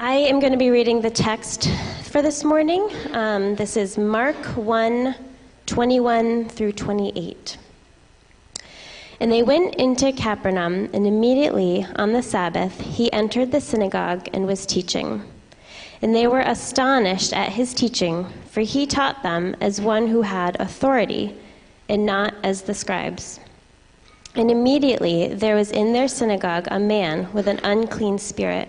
I am going to be reading the text for this morning. Um, this is Mark 1 21 through 28. And they went into Capernaum, and immediately on the Sabbath he entered the synagogue and was teaching. And they were astonished at his teaching, for he taught them as one who had authority, and not as the scribes. And immediately there was in their synagogue a man with an unclean spirit,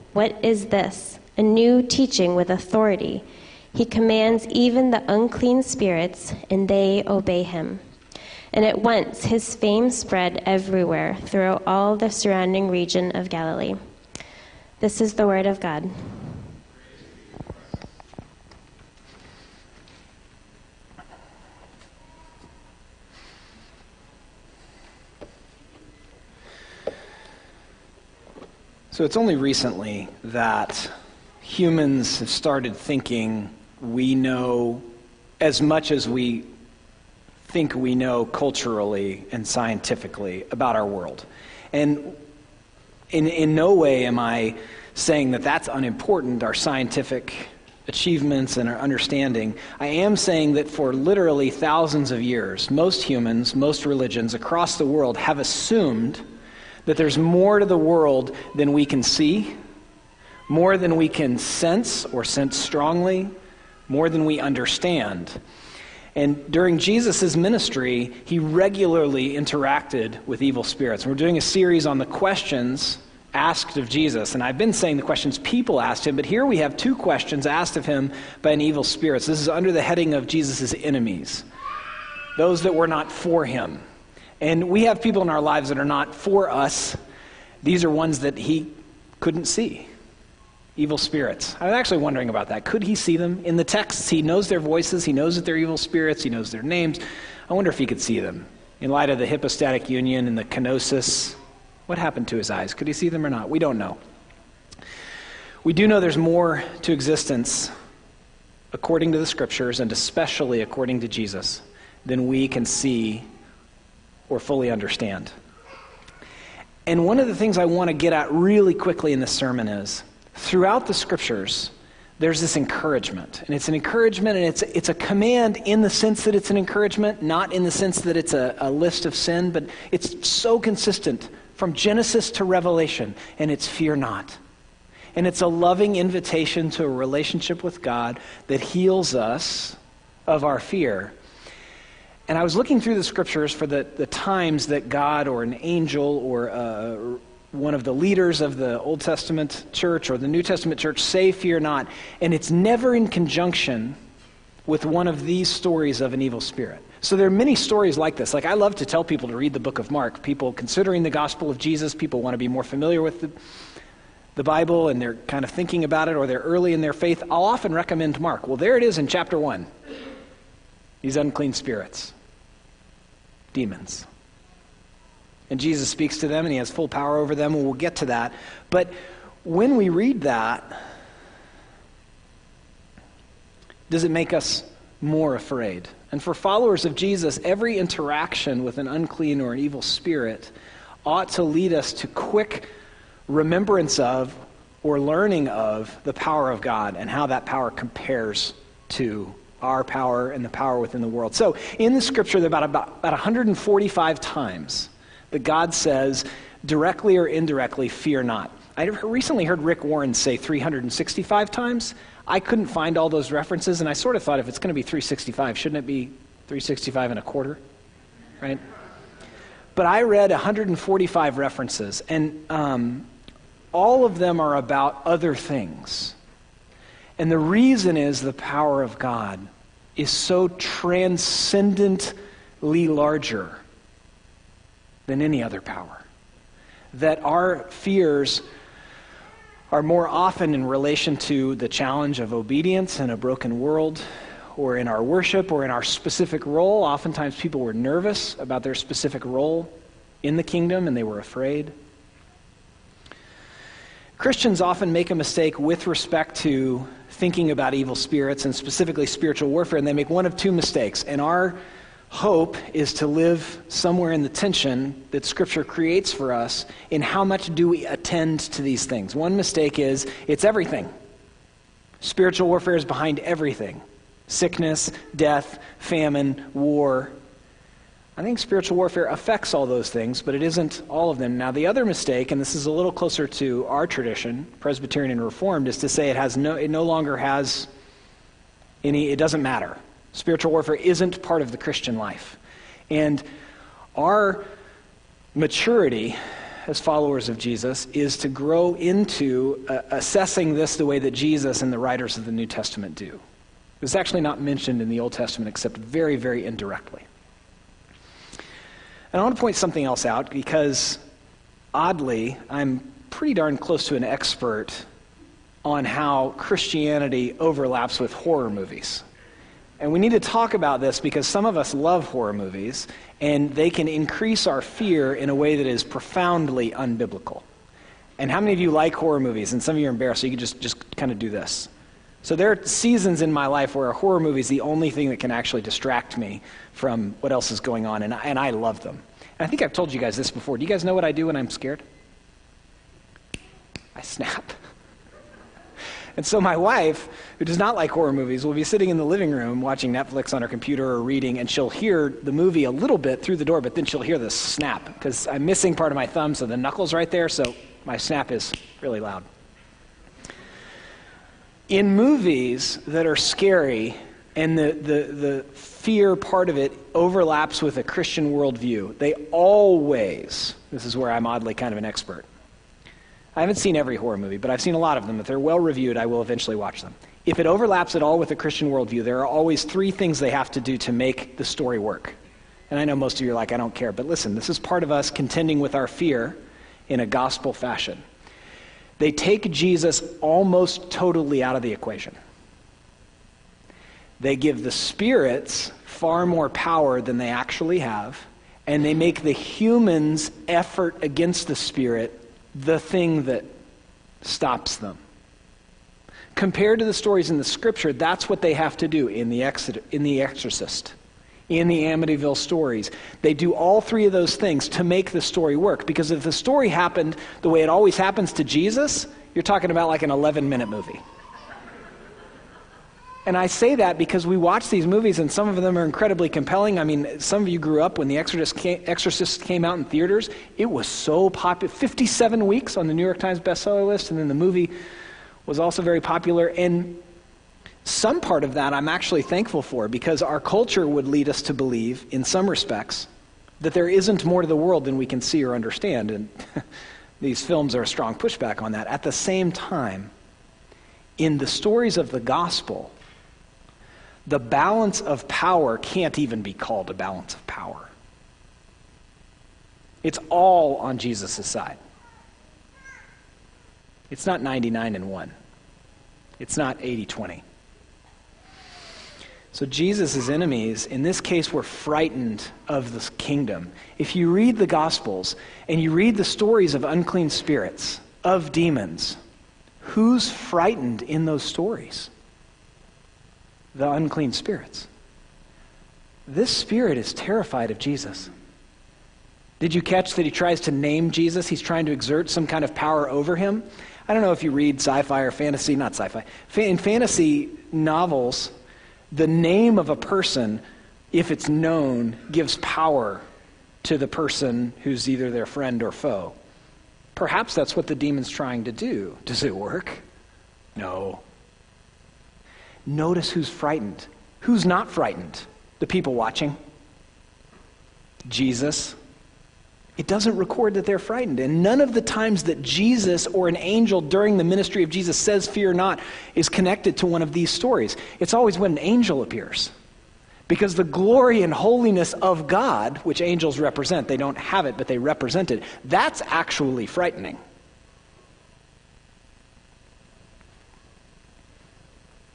What is this? A new teaching with authority. He commands even the unclean spirits, and they obey him. And at once his fame spread everywhere throughout all the surrounding region of Galilee. This is the word of God. So it's only recently that humans have started thinking we know as much as we think we know culturally and scientifically about our world. And in, in no way am I saying that that's unimportant, our scientific achievements and our understanding. I am saying that for literally thousands of years, most humans, most religions across the world have assumed that there's more to the world than we can see, more than we can sense or sense strongly, more than we understand. And during Jesus' ministry, he regularly interacted with evil spirits. We're doing a series on the questions asked of Jesus. And I've been saying the questions people asked him, but here we have two questions asked of him by an evil spirit. So this is under the heading of Jesus' enemies, those that were not for him. And we have people in our lives that are not for us. These are ones that he couldn't see. Evil spirits. I was actually wondering about that. Could he see them? In the texts, he knows their voices, he knows that they're evil spirits, he knows their names. I wonder if he could see them. In light of the hypostatic union and the kenosis, what happened to his eyes? Could he see them or not? We don't know. We do know there's more to existence according to the scriptures and especially according to Jesus than we can see or fully understand. And one of the things I want to get at really quickly in this sermon is throughout the scriptures, there's this encouragement. And it's an encouragement and it's, it's a command in the sense that it's an encouragement, not in the sense that it's a, a list of sin, but it's so consistent from Genesis to Revelation, and it's fear not. And it's a loving invitation to a relationship with God that heals us of our fear and I was looking through the scriptures for the, the times that God or an angel or uh, one of the leaders of the Old Testament church or the New Testament church say, Fear not. And it's never in conjunction with one of these stories of an evil spirit. So there are many stories like this. Like I love to tell people to read the book of Mark. People considering the gospel of Jesus, people want to be more familiar with the, the Bible and they're kind of thinking about it or they're early in their faith. I'll often recommend Mark. Well, there it is in chapter 1. These unclean spirits demons. And Jesus speaks to them and he has full power over them, and we'll get to that. But when we read that, does it make us more afraid? And for followers of Jesus, every interaction with an unclean or an evil spirit ought to lead us to quick remembrance of or learning of the power of God and how that power compares to our power and the power within the world. So, in the scripture, there are about, about, about 145 times that God says, directly or indirectly, fear not. I recently heard Rick Warren say 365 times. I couldn't find all those references, and I sort of thought if it's going to be 365, shouldn't it be 365 and a quarter? Right? But I read 145 references, and um, all of them are about other things. And the reason is the power of God is so transcendently larger than any other power that our fears are more often in relation to the challenge of obedience in a broken world, or in our worship, or in our specific role. Oftentimes, people were nervous about their specific role in the kingdom and they were afraid. Christians often make a mistake with respect to thinking about evil spirits and specifically spiritual warfare, and they make one of two mistakes. And our hope is to live somewhere in the tension that Scripture creates for us in how much do we attend to these things. One mistake is it's everything. Spiritual warfare is behind everything sickness, death, famine, war. I think spiritual warfare affects all those things, but it isn't all of them. Now, the other mistake, and this is a little closer to our tradition, Presbyterian and Reformed, is to say it has no, it no longer has any, it doesn't matter. Spiritual warfare isn't part of the Christian life. And our maturity as followers of Jesus is to grow into uh, assessing this the way that Jesus and the writers of the New Testament do. It's actually not mentioned in the Old Testament except very, very indirectly. And I want to point something else out because, oddly, I'm pretty darn close to an expert on how Christianity overlaps with horror movies. And we need to talk about this because some of us love horror movies, and they can increase our fear in a way that is profoundly unbiblical. And how many of you like horror movies? And some of you are embarrassed, so you can just, just kind of do this. So there are seasons in my life where a horror movie is the only thing that can actually distract me from what else is going on, and I, and I love them. And I think I've told you guys this before. Do you guys know what I do when I'm scared? I snap. And so my wife, who does not like horror movies, will be sitting in the living room watching Netflix on her computer or reading, and she'll hear the movie a little bit through the door, but then she'll hear the snap because I'm missing part of my thumb, so the knuckle's right there, so my snap is really loud. In movies that are scary and the, the, the fear part of it overlaps with a Christian worldview, they always, this is where I'm oddly kind of an expert. I haven't seen every horror movie, but I've seen a lot of them. If they're well reviewed, I will eventually watch them. If it overlaps at all with a Christian worldview, there are always three things they have to do to make the story work. And I know most of you are like, I don't care. But listen, this is part of us contending with our fear in a gospel fashion. They take Jesus almost totally out of the equation. They give the spirits far more power than they actually have, and they make the human's effort against the spirit the thing that stops them. Compared to the stories in the scripture, that's what they have to do in the, Exod- in the Exorcist in the Amityville stories. They do all three of those things to make the story work. Because if the story happened the way it always happens to Jesus, you're talking about like an 11 minute movie. And I say that because we watch these movies and some of them are incredibly compelling. I mean, some of you grew up when The Exorcist came, Exorcist came out in theaters. It was so popular 57 weeks on the New York Times bestseller list, and then the movie was also very popular. And some part of that I'm actually thankful for because our culture would lead us to believe, in some respects, that there isn't more to the world than we can see or understand. And these films are a strong pushback on that. At the same time, in the stories of the gospel, the balance of power can't even be called a balance of power. It's all on Jesus' side. It's not 99 and 1. It's not 80 20. So Jesus' enemies, in this case, were frightened of the kingdom. If you read the Gospels and you read the stories of unclean spirits, of demons, who's frightened in those stories? The unclean spirits. This spirit is terrified of Jesus. Did you catch that he tries to name Jesus? He's trying to exert some kind of power over him. I don't know if you read sci fi or fantasy, not sci fi. In fantasy novels, the name of a person, if it's known, gives power to the person who's either their friend or foe. Perhaps that's what the demon's trying to do. Does it work? No. Notice who's frightened. Who's not frightened? The people watching. Jesus. It doesn't record that they're frightened. And none of the times that Jesus or an angel during the ministry of Jesus says, Fear not, is connected to one of these stories. It's always when an angel appears. Because the glory and holiness of God, which angels represent, they don't have it, but they represent it, that's actually frightening.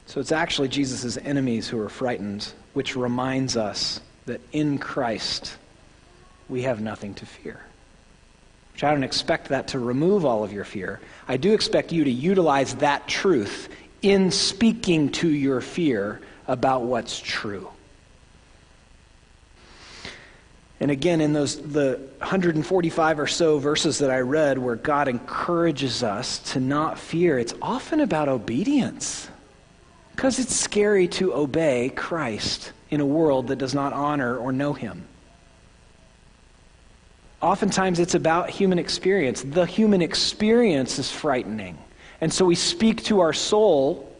So it's actually Jesus' enemies who are frightened, which reminds us that in Christ we have nothing to fear. Which I don't expect that to remove all of your fear. I do expect you to utilize that truth in speaking to your fear about what's true. And again, in those the 145 or so verses that I read where God encourages us to not fear, it's often about obedience. Because it's scary to obey Christ in a world that does not honor or know him. Oftentimes it's about human experience. The human experience is frightening. And so we speak to our soul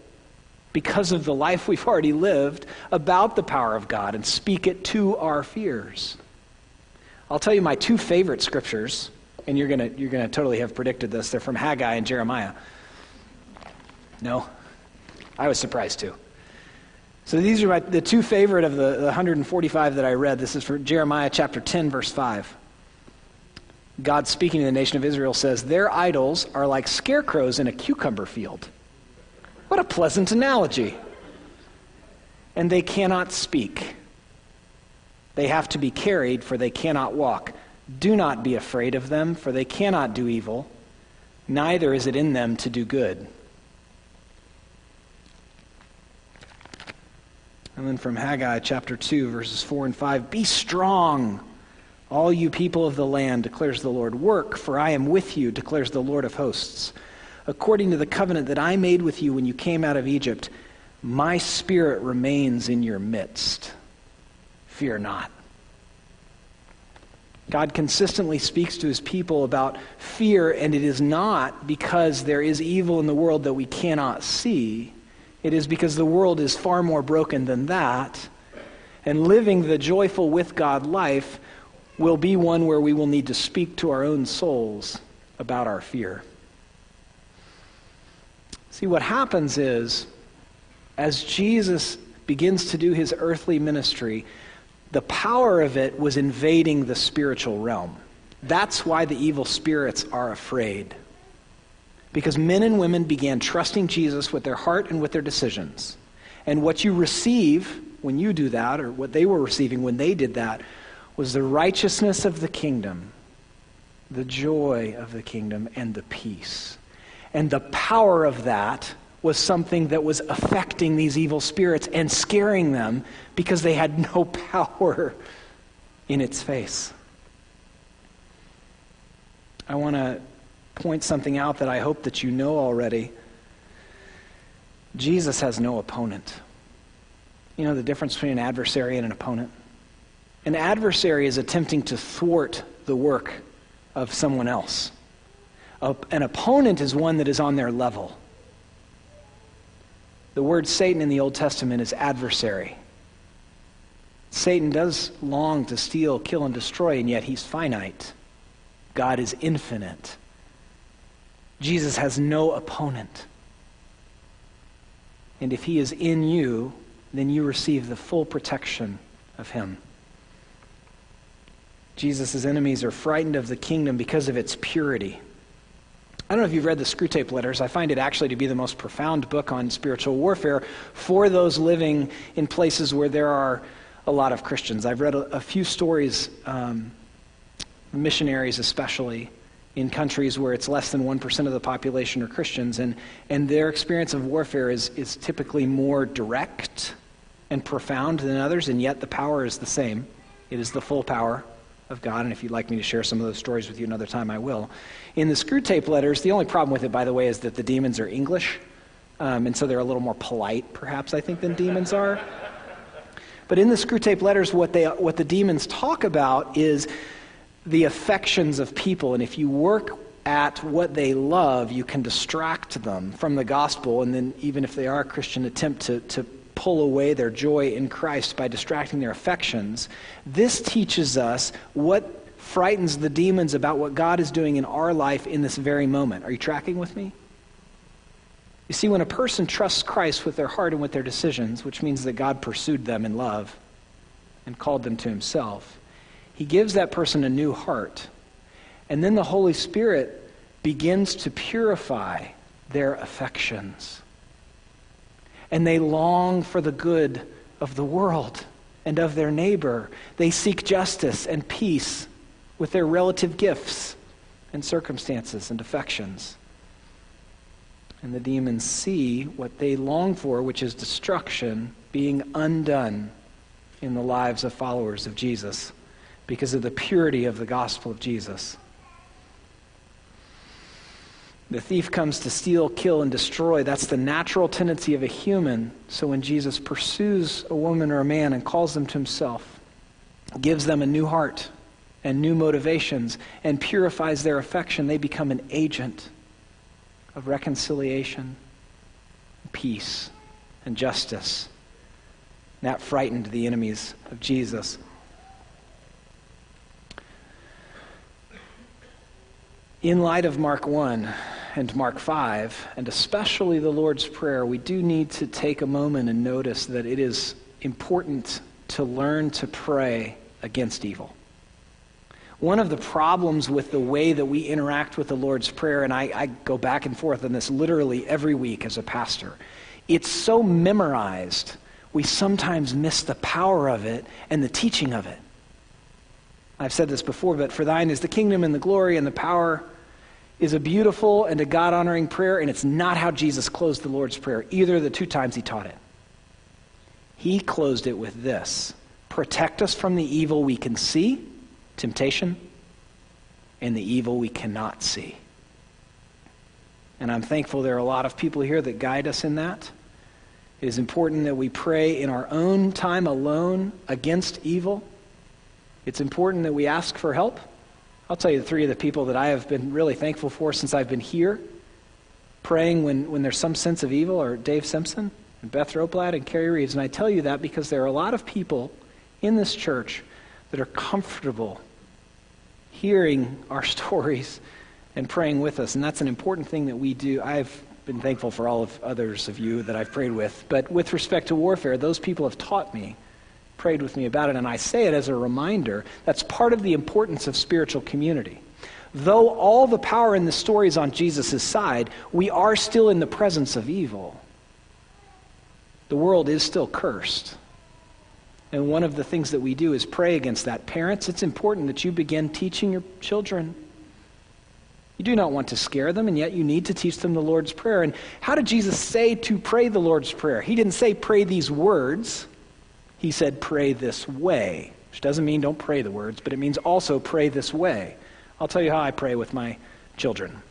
because of the life we've already lived about the power of God and speak it to our fears. I'll tell you my two favorite scriptures, and you're going to you're gonna totally have predicted this. They're from Haggai and Jeremiah. No? I was surprised too. So these are my, the two favorite of the, the 145 that I read. This is for Jeremiah chapter 10, verse 5. God speaking to the nation of Israel says, Their idols are like scarecrows in a cucumber field. What a pleasant analogy. And they cannot speak. They have to be carried, for they cannot walk. Do not be afraid of them, for they cannot do evil, neither is it in them to do good. And then from Haggai chapter 2, verses 4 and 5 Be strong, all you people of the land, declares the Lord. Work, for I am with you, declares the Lord of hosts. According to the covenant that I made with you when you came out of Egypt, my spirit remains in your midst. Fear not. God consistently speaks to his people about fear, and it is not because there is evil in the world that we cannot see. It is because the world is far more broken than that. And living the joyful with God life will be one where we will need to speak to our own souls about our fear. See, what happens is, as Jesus begins to do his earthly ministry, the power of it was invading the spiritual realm. That's why the evil spirits are afraid. Because men and women began trusting Jesus with their heart and with their decisions. And what you receive when you do that, or what they were receiving when they did that, was the righteousness of the kingdom, the joy of the kingdom, and the peace. And the power of that was something that was affecting these evil spirits and scaring them because they had no power in its face. I want to point something out that I hope that you know already. Jesus has no opponent. You know the difference between an adversary and an opponent? An adversary is attempting to thwart the work of someone else. An opponent is one that is on their level. The word Satan in the Old Testament is adversary. Satan does long to steal, kill, and destroy, and yet he's finite. God is infinite. Jesus has no opponent. And if he is in you, then you receive the full protection of him. Jesus' enemies are frightened of the kingdom because of its purity. I don't know if you've read the Screwtape Letters. I find it actually to be the most profound book on spiritual warfare for those living in places where there are a lot of Christians. I've read a, a few stories, um, missionaries especially, in countries where it's less than 1% of the population are Christians, and, and their experience of warfare is, is typically more direct and profound than others, and yet the power is the same. It is the full power of God, and if you'd like me to share some of those stories with you another time, I will. In the Screwtape letters, the only problem with it, by the way, is that the demons are English, um, and so they're a little more polite, perhaps, I think, than demons are. But in the Screwtape letters, what, they, what the demons talk about is the affections of people, and if you work at what they love, you can distract them from the gospel, and then even if they are a Christian, attempt to, to pull away their joy in Christ by distracting their affections. This teaches us what frightens the demons about what God is doing in our life in this very moment. Are you tracking with me? You see, when a person trusts Christ with their heart and with their decisions, which means that God pursued them in love and called them to himself, he gives that person a new heart. And then the Holy Spirit begins to purify their affections. and they long for the good of the world and of their neighbor. They seek justice and peace with their relative gifts and circumstances and affections. And the demons see what they long for, which is destruction, being undone in the lives of followers of Jesus because of the purity of the gospel of Jesus. The thief comes to steal, kill, and destroy. That's the natural tendency of a human. So when Jesus pursues a woman or a man and calls them to himself, gives them a new heart and new motivations, and purifies their affection, they become an agent of reconciliation, peace, and justice. That frightened the enemies of Jesus. In light of Mark 1 and Mark 5, and especially the Lord's Prayer, we do need to take a moment and notice that it is important to learn to pray against evil. One of the problems with the way that we interact with the Lord's Prayer, and I, I, go back and forth on this literally every week as a pastor, it's so memorized, we sometimes miss the power of it and the teaching of it. I've said this before, but for thine is the kingdom and the glory and the power is a beautiful and a God honoring prayer, and it's not how Jesus closed the Lord's Prayer, either the two times he taught it. He closed it with this Protect us from the evil we can see, temptation, and the evil we cannot see. And I'm thankful there are a lot of people here that guide us in that. It is important that we pray in our own time alone against evil it's important that we ask for help. I'll tell you the three of the people that I have been really thankful for since I've been here, praying when, when there's some sense of evil, are Dave Simpson and Beth Roplad and Carrie Reeves. And I tell you that because there are a lot of people in this church that are comfortable hearing our stories and praying with us. And that's an important thing that we do. I've been thankful for all of others of you that I've prayed with. But with respect to warfare, those people have taught me prayed with me about it, and I say it as a reminder. That's part of the importance of spiritual community. Though all the power in the story is on Jesus' side, we are still in the presence of evil. The world is still cursed. And one of the things that we do is pray against that. Parents, it's important that you begin teaching your children. You do not want to scare them, and yet you need to teach them the Lord's Prayer. And how did Jesus say to pray the Lord's Prayer? He didn't say pray these words. He said, pray this way, which doesn't mean don't pray the words, but it means also pray this way. I'll tell you how I pray with my children.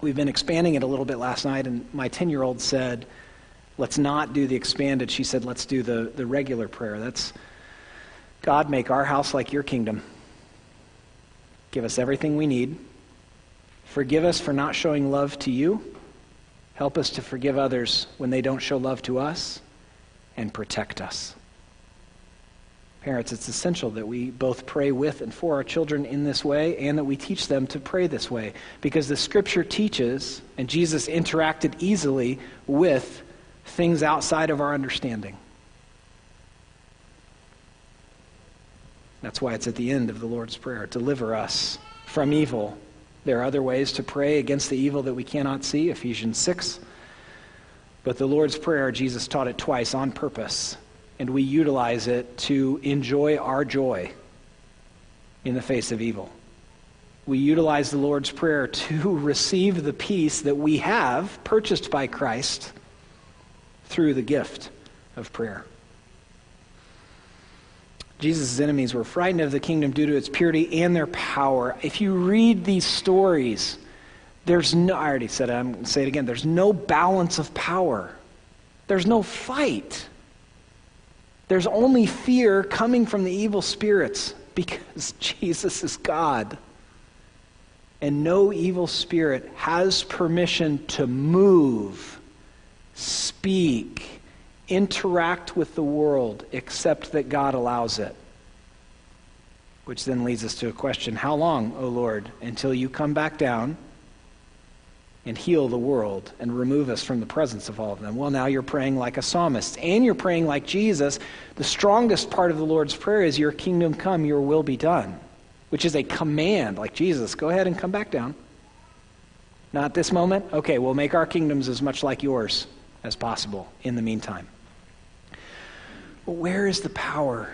We've been expanding it a little bit last night, and my 10 year old said, Let's not do the expanded. She said, Let's do the, the regular prayer. That's God, make our house like your kingdom. Give us everything we need. Forgive us for not showing love to you. Help us to forgive others when they don't show love to us. And protect us. Parents, it's essential that we both pray with and for our children in this way and that we teach them to pray this way because the scripture teaches, and Jesus interacted easily with things outside of our understanding. That's why it's at the end of the Lord's Prayer deliver us from evil. There are other ways to pray against the evil that we cannot see, Ephesians 6. But the Lord's Prayer, Jesus taught it twice on purpose and we utilize it to enjoy our joy in the face of evil. We utilize the Lord's Prayer to receive the peace that we have purchased by Christ through the gift of prayer. Jesus' enemies were frightened of the kingdom due to its purity and their power. If you read these stories, there's no, I already said it, I'm going to say it again, there's no balance of power. There's no fight. There's only fear coming from the evil spirits because Jesus is God. And no evil spirit has permission to move, speak, interact with the world except that God allows it. Which then leads us to a question How long, O Lord, until you come back down and heal the world and remove us from the presence of all of them. Well, now you're praying like a psalmist and you're praying like Jesus. The strongest part of the Lord's Prayer is, Your kingdom come, your will be done, which is a command, like Jesus, go ahead and come back down. Not this moment? Okay, we'll make our kingdoms as much like yours as possible in the meantime. But where is the power?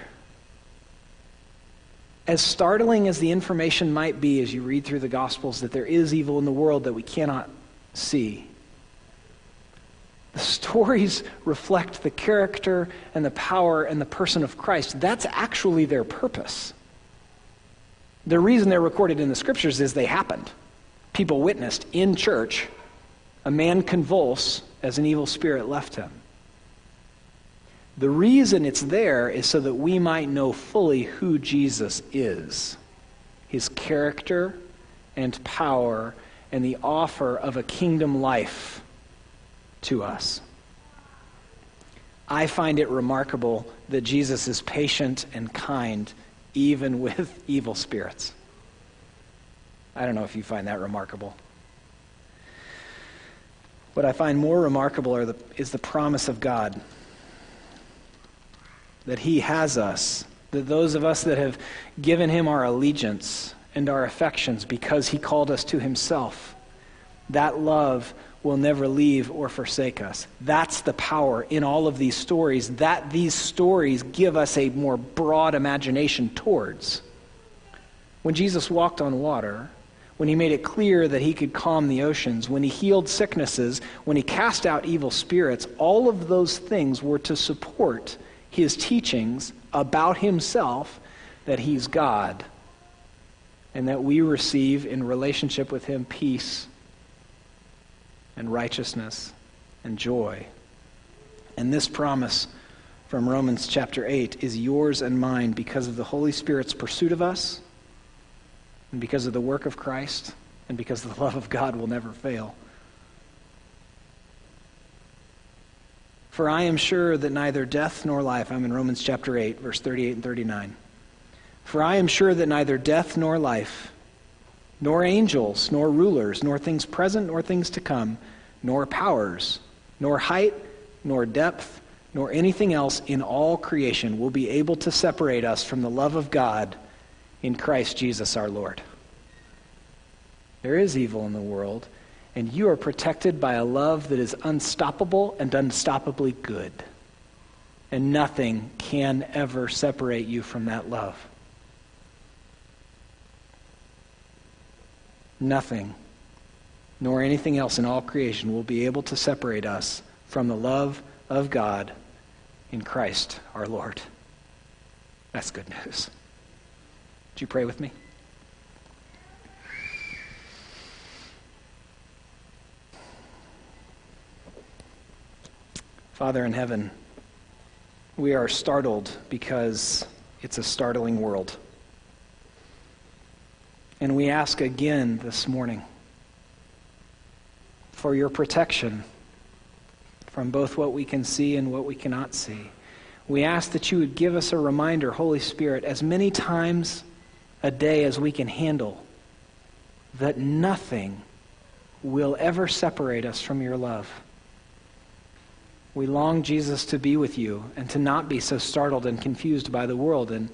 As startling as the information might be as you read through the Gospels that there is evil in the world that we cannot see, the stories reflect the character and the power and the person of Christ. That's actually their purpose. The reason they're recorded in the scriptures is they happened. People witnessed in church a man convulse as an evil spirit left him. The reason it's there is so that we might know fully who Jesus is his character and power and the offer of a kingdom life to us. I find it remarkable that Jesus is patient and kind even with evil spirits. I don't know if you find that remarkable. What I find more remarkable the, is the promise of God that He has us, that those of us that have given Him our allegiance and our affections because He called us to Himself, that love will never leave or forsake us. That's the power in all of these stories that these stories give us a more broad imagination towards. When Jesus walked on water, when he made it clear that he could calm the oceans, when he healed sicknesses, when he cast out evil spirits, all of those things were to support his teachings about himself that he's God and that we receive in relationship with him peace and righteousness and joy. And this promise from Romans chapter 8 is yours and mine because of the Holy Spirit's pursuit of us, and because of the work of Christ, and because the love of God will never fail. For I am sure that neither death nor life, I'm in Romans chapter 8, verse 38 and 39. For I am sure that neither death nor life, nor angels, nor rulers, nor things present, nor things to come, nor powers, nor height, nor depth, nor anything else in all creation will be able to separate us from the love of God in Christ Jesus our Lord. There is evil in the world, and you are protected by a love that is unstoppable and unstoppably good. And nothing can ever separate you from that love. Nothing, nor anything else in all creation will be able to separate us from the love of God in Christ our Lord. That's good news. Would you pray with me? Father in heaven, we are startled because it's a startling world. And we ask again this morning for your protection from both what we can see and what we cannot see. We ask that you would give us a reminder, Holy Spirit, as many times a day as we can handle, that nothing will ever separate us from your love. We long, Jesus, to be with you and to not be so startled and confused by the world and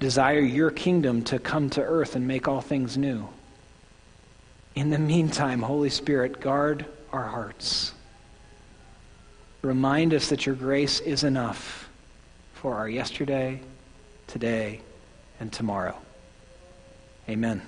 desire your kingdom to come to earth and make all things new. In the meantime, Holy Spirit, guard our hearts. Remind us that your grace is enough for our yesterday, today, and tomorrow. Amen.